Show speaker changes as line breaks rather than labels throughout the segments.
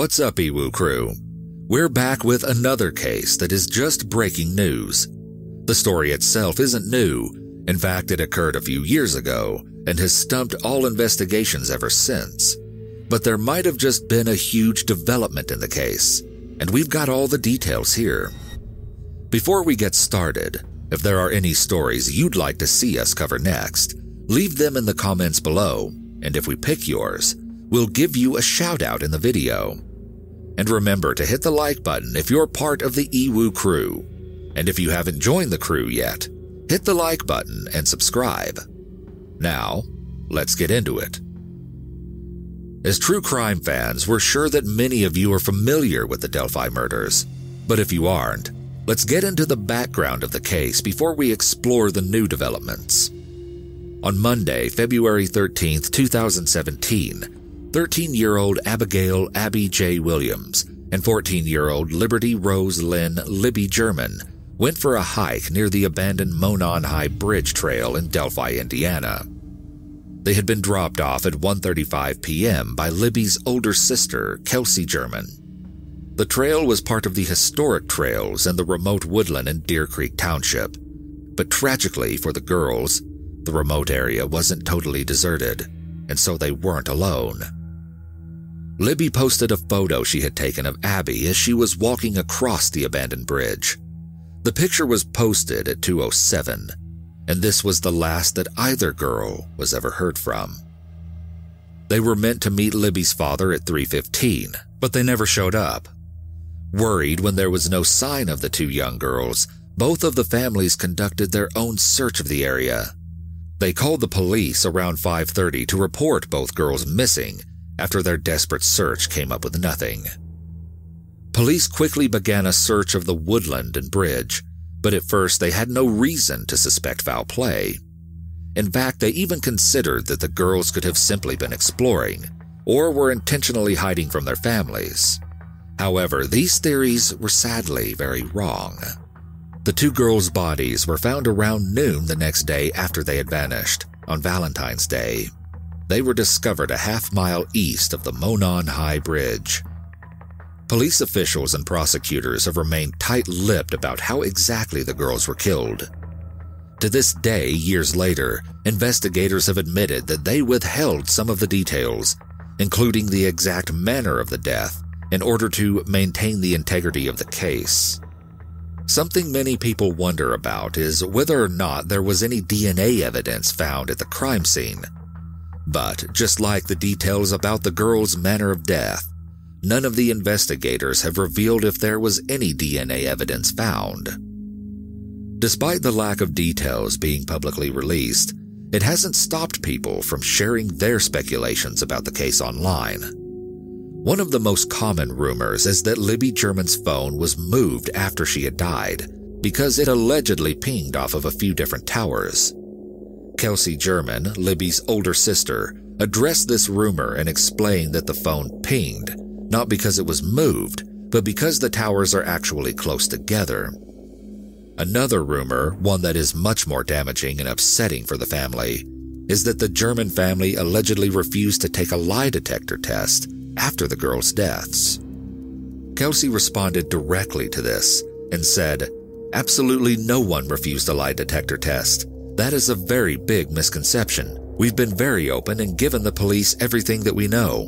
What's up, EWU crew? We're back with another case that is just breaking news. The story itself isn't new. In fact, it occurred a few years ago and has stumped all investigations ever since. But there might have just been a huge development in the case, and we've got all the details here. Before we get started, if there are any stories you'd like to see us cover next, leave them in the comments below, and if we pick yours, we'll give you a shout out in the video. And remember to hit the like button if you're part of the EWU crew. And if you haven't joined the crew yet, hit the like button and subscribe. Now, let's get into it. As true crime fans, we're sure that many of you are familiar with the Delphi murders. But if you aren't, let's get into the background of the case before we explore the new developments. On Monday, February 13, 2017, 13 year old Abigail Abby J. Williams and 14 year old Liberty Rose Lynn Libby German went for a hike near the abandoned Monon High Bridge Trail in Delphi, Indiana. They had been dropped off at 1:35 p.m. by Libby's older sister, Kelsey German. The trail was part of the historic trails in the remote woodland in Deer Creek Township. But tragically for the girls, the remote area wasn't totally deserted, and so they weren't alone. Libby posted a photo she had taken of Abby as she was walking across the abandoned bridge. The picture was posted at 207, and this was the last that either girl was ever heard from. They were meant to meet Libby's father at 3:15, but they never showed up. Worried when there was no sign of the two young girls, both of the families conducted their own search of the area. They called the police around 5:30 to report both girls missing after their desperate search came up with nothing. Police quickly began a search of the woodland and bridge, but at first they had no reason to suspect foul play. In fact, they even considered that the girls could have simply been exploring or were intentionally hiding from their families. However, these theories were sadly very wrong. The two girls' bodies were found around noon the next day after they had vanished, on Valentine's Day they were discovered a half mile east of the Monon High Bridge. Police officials and prosecutors have remained tight lipped about how exactly the girls were killed. To this day, years later, investigators have admitted that they withheld some of the details, including the exact manner of the death, in order to maintain the integrity of the case. Something many people wonder about is whether or not there was any DNA evidence found at the crime scene but just like the details about the girl's manner of death, none of the investigators have revealed if there was any DNA evidence found. Despite the lack of details being publicly released, it hasn't stopped people from sharing their speculations about the case online. One of the most common rumors is that Libby German's phone was moved after she had died because it allegedly pinged off of a few different towers. Kelsey German, Libby's older sister, addressed this rumor and explained that the phone pinged, not because it was moved, but because the towers are actually close together. Another rumor, one that is much more damaging and upsetting for the family, is that the German family allegedly refused to take a lie detector test after the girls' deaths. Kelsey responded directly to this and said, Absolutely no one refused a lie detector test. That is a very big misconception. We've been very open and given the police everything that we know.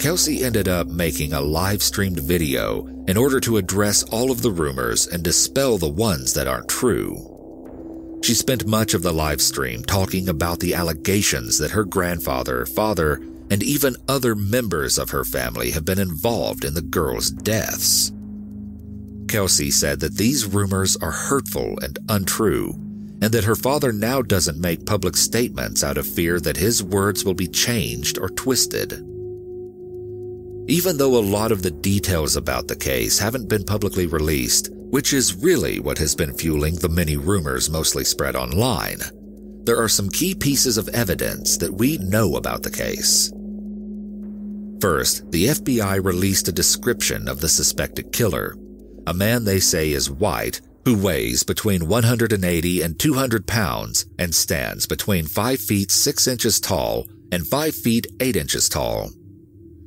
Kelsey ended up making a live streamed video in order to address all of the rumors and dispel the ones that aren't true. She spent much of the live stream talking about the allegations that her grandfather, father, and even other members of her family have been involved in the girls' deaths. Kelsey said that these rumors are hurtful and untrue, and that her father now doesn't make public statements out of fear that his words will be changed or twisted. Even though a lot of the details about the case haven't been publicly released, which is really what has been fueling the many rumors mostly spread online, there are some key pieces of evidence that we know about the case. First, the FBI released a description of the suspected killer, a man they say is white who weighs between 180 and 200 pounds and stands between 5 feet 6 inches tall and 5 feet 8 inches tall.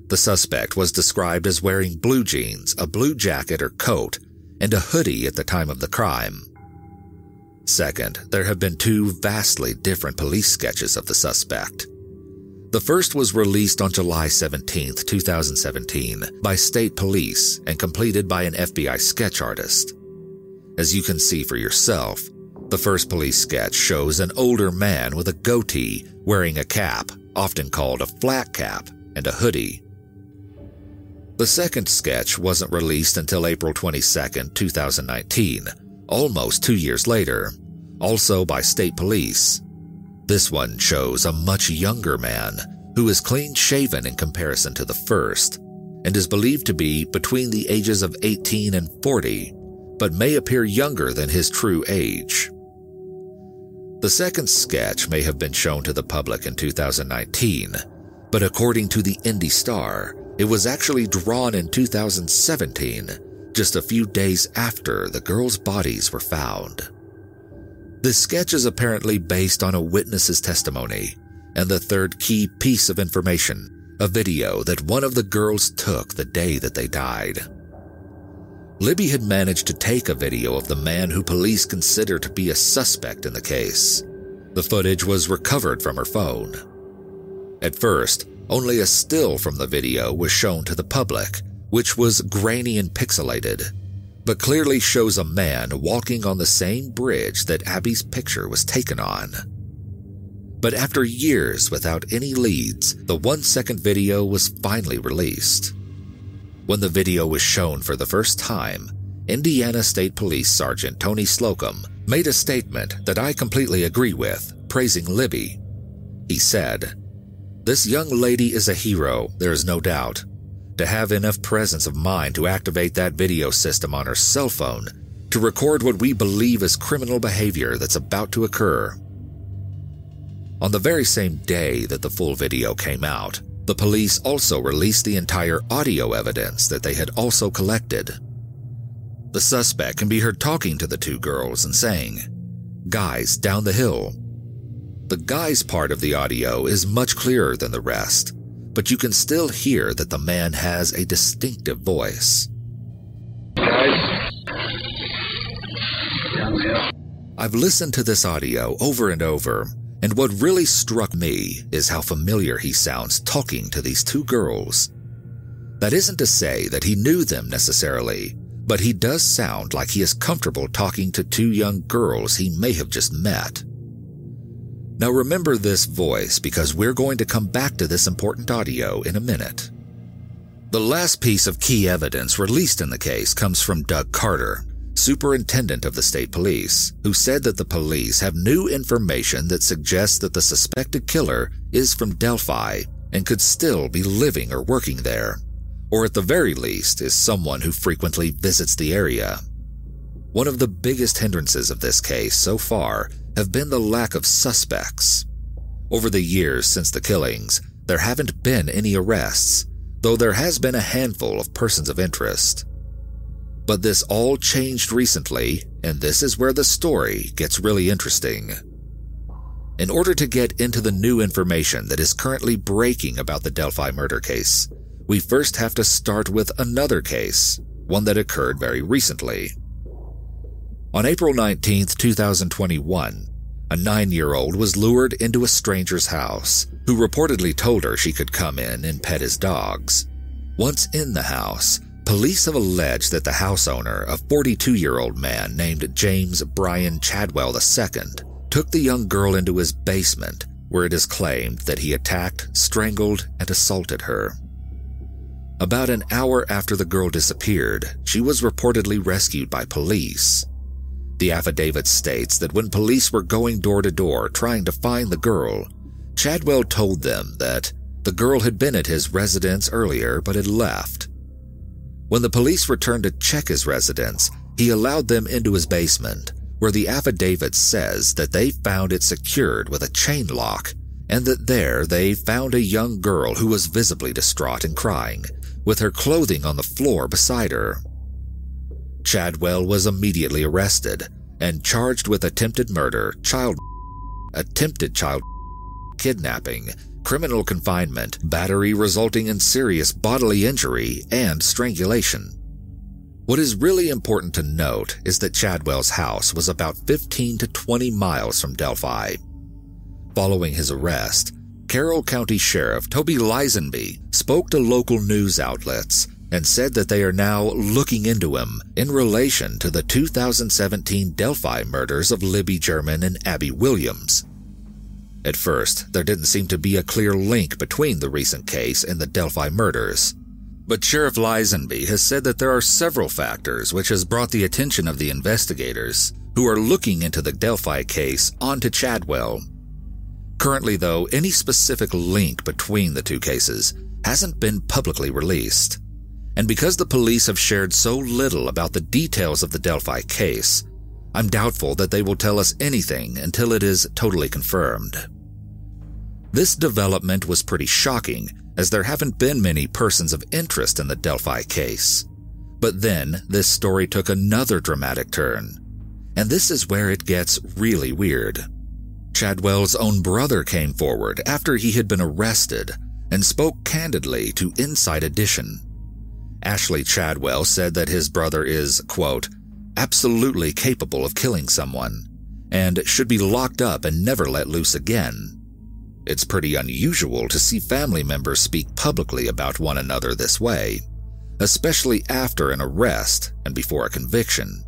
The suspect was described as wearing blue jeans, a blue jacket or coat, and a hoodie at the time of the crime. Second, there have been two vastly different police sketches of the suspect. The first was released on July 17, 2017, by state police and completed by an FBI sketch artist. As you can see for yourself, the first police sketch shows an older man with a goatee wearing a cap, often called a flat cap, and a hoodie. The second sketch wasn't released until April 22, 2019, almost two years later, also by state police. This one shows a much younger man who is clean shaven in comparison to the first and is believed to be between the ages of 18 and 40, but may appear younger than his true age. The second sketch may have been shown to the public in 2019, but according to the Indy Star, it was actually drawn in 2017, just a few days after the girls' bodies were found. This sketch is apparently based on a witness's testimony, and the third key piece of information, a video that one of the girls took the day that they died. Libby had managed to take a video of the man who police consider to be a suspect in the case. The footage was recovered from her phone. At first, only a still from the video was shown to the public, which was grainy and pixelated, but clearly shows a man walking on the same bridge that Abby's picture was taken on. But after years without any leads, the one second video was finally released. When the video was shown for the first time, Indiana State Police Sergeant Tony Slocum made a statement that I completely agree with, praising Libby. He said, This young lady is a hero, there is no doubt. To have enough presence of mind to activate that video system on her cell phone to record what we believe is criminal behavior that's about to occur. On the very same day that the full video came out, the police also released the entire audio evidence that they had also collected. The suspect can be heard talking to the two girls and saying, Guys, down the hill. The guys part of the audio is much clearer than the rest, but you can still hear that the man has a distinctive voice. Guys, down the hill. I've listened to this audio over and over and what really struck me is how familiar he sounds talking to these two girls. That isn't to say that he knew them necessarily, but he does sound like he is comfortable talking to two young girls he may have just met. Now remember this voice because we're going to come back to this important audio in a minute. The last piece of key evidence released in the case comes from Doug Carter, superintendent of the state police, who said that the police have new information that suggests that the suspected killer is from Delphi and could still be living or working there, or at the very least is someone who frequently visits the area. One of the biggest hindrances of this case so far have been the lack of suspects. Over the years since the killings, there haven't been any arrests, though there has been a handful of persons of interest. But this all changed recently, and this is where the story gets really interesting. In order to get into the new information that is currently breaking about the Delphi murder case, we first have to start with another case, one that occurred very recently. On April 19, 2021, a nine year old was lured into a stranger's house who reportedly told her she could come in and pet his dogs. Once in the house, Police have alleged that the house owner, a 42 year old man named James Brian Chadwell II, took the young girl into his basement, where it is claimed that he attacked, strangled, and assaulted her. About an hour after the girl disappeared, she was reportedly rescued by police. The affidavit states that when police were going door to door trying to find the girl, Chadwell told them that the girl had been at his residence earlier but had left when the police returned to check his residence, he allowed them into his basement, where the affidavit says that they found it secured with a chain lock and that there they found a young girl who was visibly distraught and crying, with her clothing on the floor beside her. Chadwell was immediately arrested and charged with attempted murder, child attempted child kidnapping, criminal confinement, battery resulting in serious bodily injury, and strangulation. What is really important to note is that Chadwell's house was about 15 to 20 miles from Delphi. Following his arrest, Carroll County Sheriff Tobe Leazenby spoke to local news outlets and said that they are now looking into him in relation to the 2017 Delphi murders of Libby German and Abby Williams. At first, there didn't seem to be a clear link between the recent case and the Delphi murders. But Sheriff Leazenby has said that there are several factors which has brought the attention of the investigators who are looking into the Delphi case onto Chadwell. Currently, though, any specific link between the two cases hasn't been publicly released. And because the police have shared so little about the details of the Delphi case, I'm doubtful that they will tell us anything until it is totally confirmed. This development was pretty shocking, as there haven't been many persons of interest in the Delphi case. But then, this story took another dramatic turn. And this is where it gets really weird. Chadwell's own brother came forward after he had been arrested and spoke candidly to Inside Edition. Ashley Chadwell said that his brother is, quote, absolutely capable of killing someone and should be locked up and never let loose again. It's pretty unusual to see family members speak publicly about one another this way, especially after an arrest and before a conviction.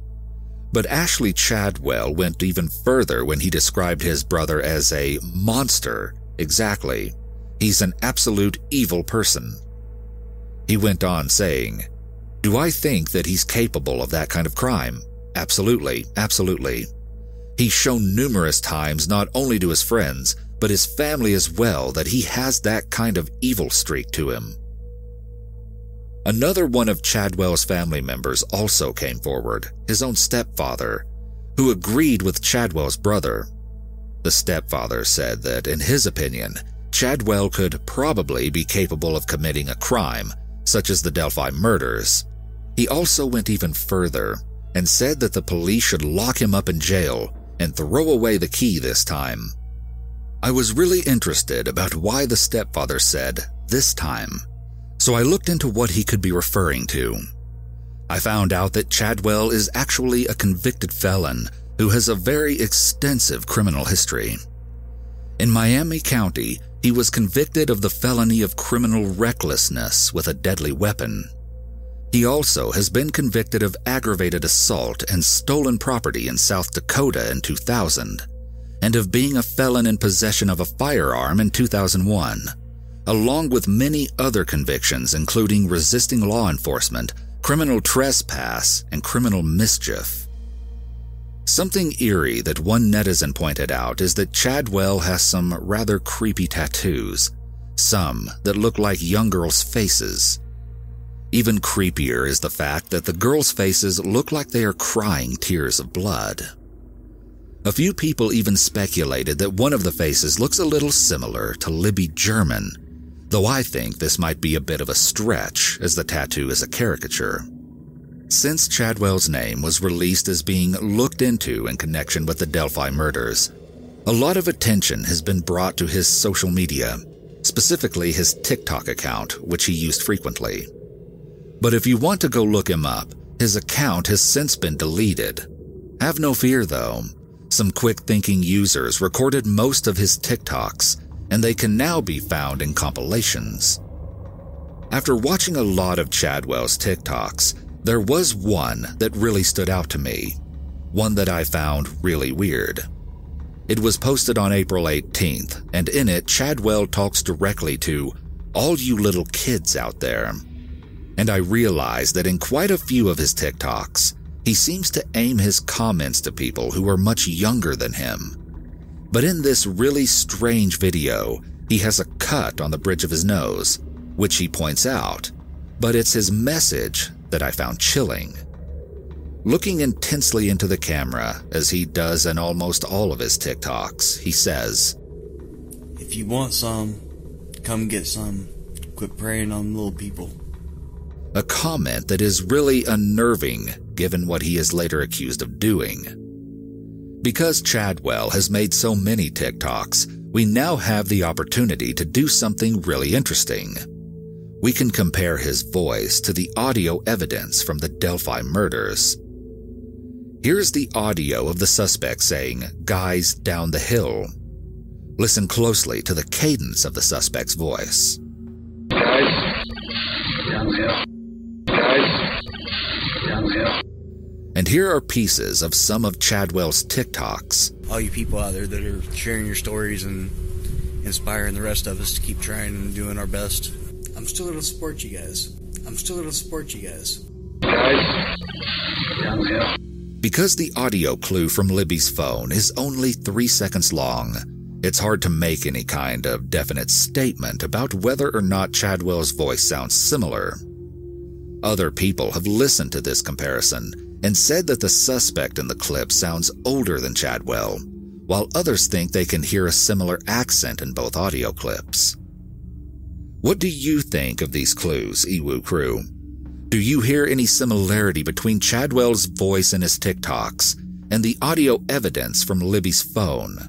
But Ashley Chadwell went even further when he described his brother as a monster. Exactly. He's an absolute evil person. He went on saying, Do I think that he's capable of that kind of crime? Absolutely, absolutely. He's shown numerous times not only to his friends, but his family as well that he has that kind of evil streak to him. Another one of Chadwell's family members also came forward, his own stepfather, who agreed with Chadwell's brother. The stepfather said that, in his opinion, Chadwell could probably be capable of committing a crime, such as the Delphi murders. He also went even further and said that the police should lock him up in jail and throw away the key this time. I was really interested about why the stepfather said this time, so I looked into what he could be referring to. I found out that Chadwell is actually a convicted felon who has a very extensive criminal history. In Miami County, he was convicted of the felony of criminal recklessness with a deadly weapon. He also has been convicted of aggravated assault and stolen property in South Dakota in 2000 and of being a felon in possession of a firearm in 2001, along with many other convictions, including resisting law enforcement, criminal trespass, and criminal mischief. Something eerie that one netizen pointed out is that Chadwell has some rather creepy tattoos, some that look like young girls' faces. Even creepier is the fact that the girls' faces look like they are crying tears of blood. A few people even speculated that one of the faces looks a little similar to Libby German, though I think this might be a bit of a stretch as the tattoo is a caricature. Since Chadwell's name was released as being looked into in connection with the Delphi murders, a lot of attention has been brought to his social media, specifically his TikTok account, which he used frequently. But if you want to go look him up, his account has since been deleted. Have no fear though, some quick thinking users recorded most of his TikToks, and they can now be found in compilations. After watching a lot of Chadwell's TikToks, there was one that really stood out to me, one that I found really weird. It was posted on April 18th, and in it, Chadwell talks directly to all you little kids out there. And I realized that in quite a few of his TikToks, he seems to aim his comments to people who are much younger than him. But in this really strange video, he has a cut on the bridge of his nose, which he points out, but it's his message that I found chilling. Looking intensely into the camera, as he does in almost all of his TikToks, he says,
If you want some, come get some. Quit preying on little people.
A comment that is really unnerving given what he is later accused of doing. Because Chadwell has made so many TikToks, we now have the opportunity to do something really interesting. We can compare his voice to the audio evidence from the Delphi murders. Here's the audio of the suspect saying, Guys down the hill. Listen closely to the cadence of the suspect's voice. And here are pieces of some of Chadwell's TikToks.
All you people out there that are sharing your stories and inspiring the rest of us to keep trying and doing our best. I'm still going to support you guys. I'm still going to support you guys.
Guys, down the.
Because the audio clue from Libby's phone is only three seconds long, it's hard to make any kind of definite statement about whether or not Chadwell's voice sounds similar. Other people have listened to this comparison and said that the suspect in the clip sounds older than Chadwell, while others think they can hear a similar accent in both audio clips. What do you think of these clues, EWU crew? Do you hear any similarity between Chadwell's voice in his TikToks and the audio evidence from Libby's phone?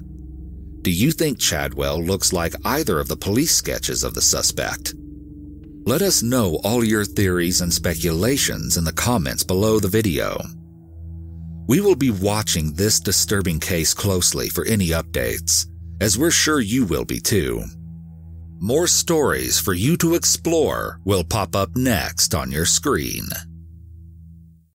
Do you think Chadwell looks like either of the police sketches of the suspect? Let us know all your theories and speculations in the comments below the video. We will be watching this disturbing case closely for any updates, as we're sure you will be too. More stories for you to explore will pop up next on your screen.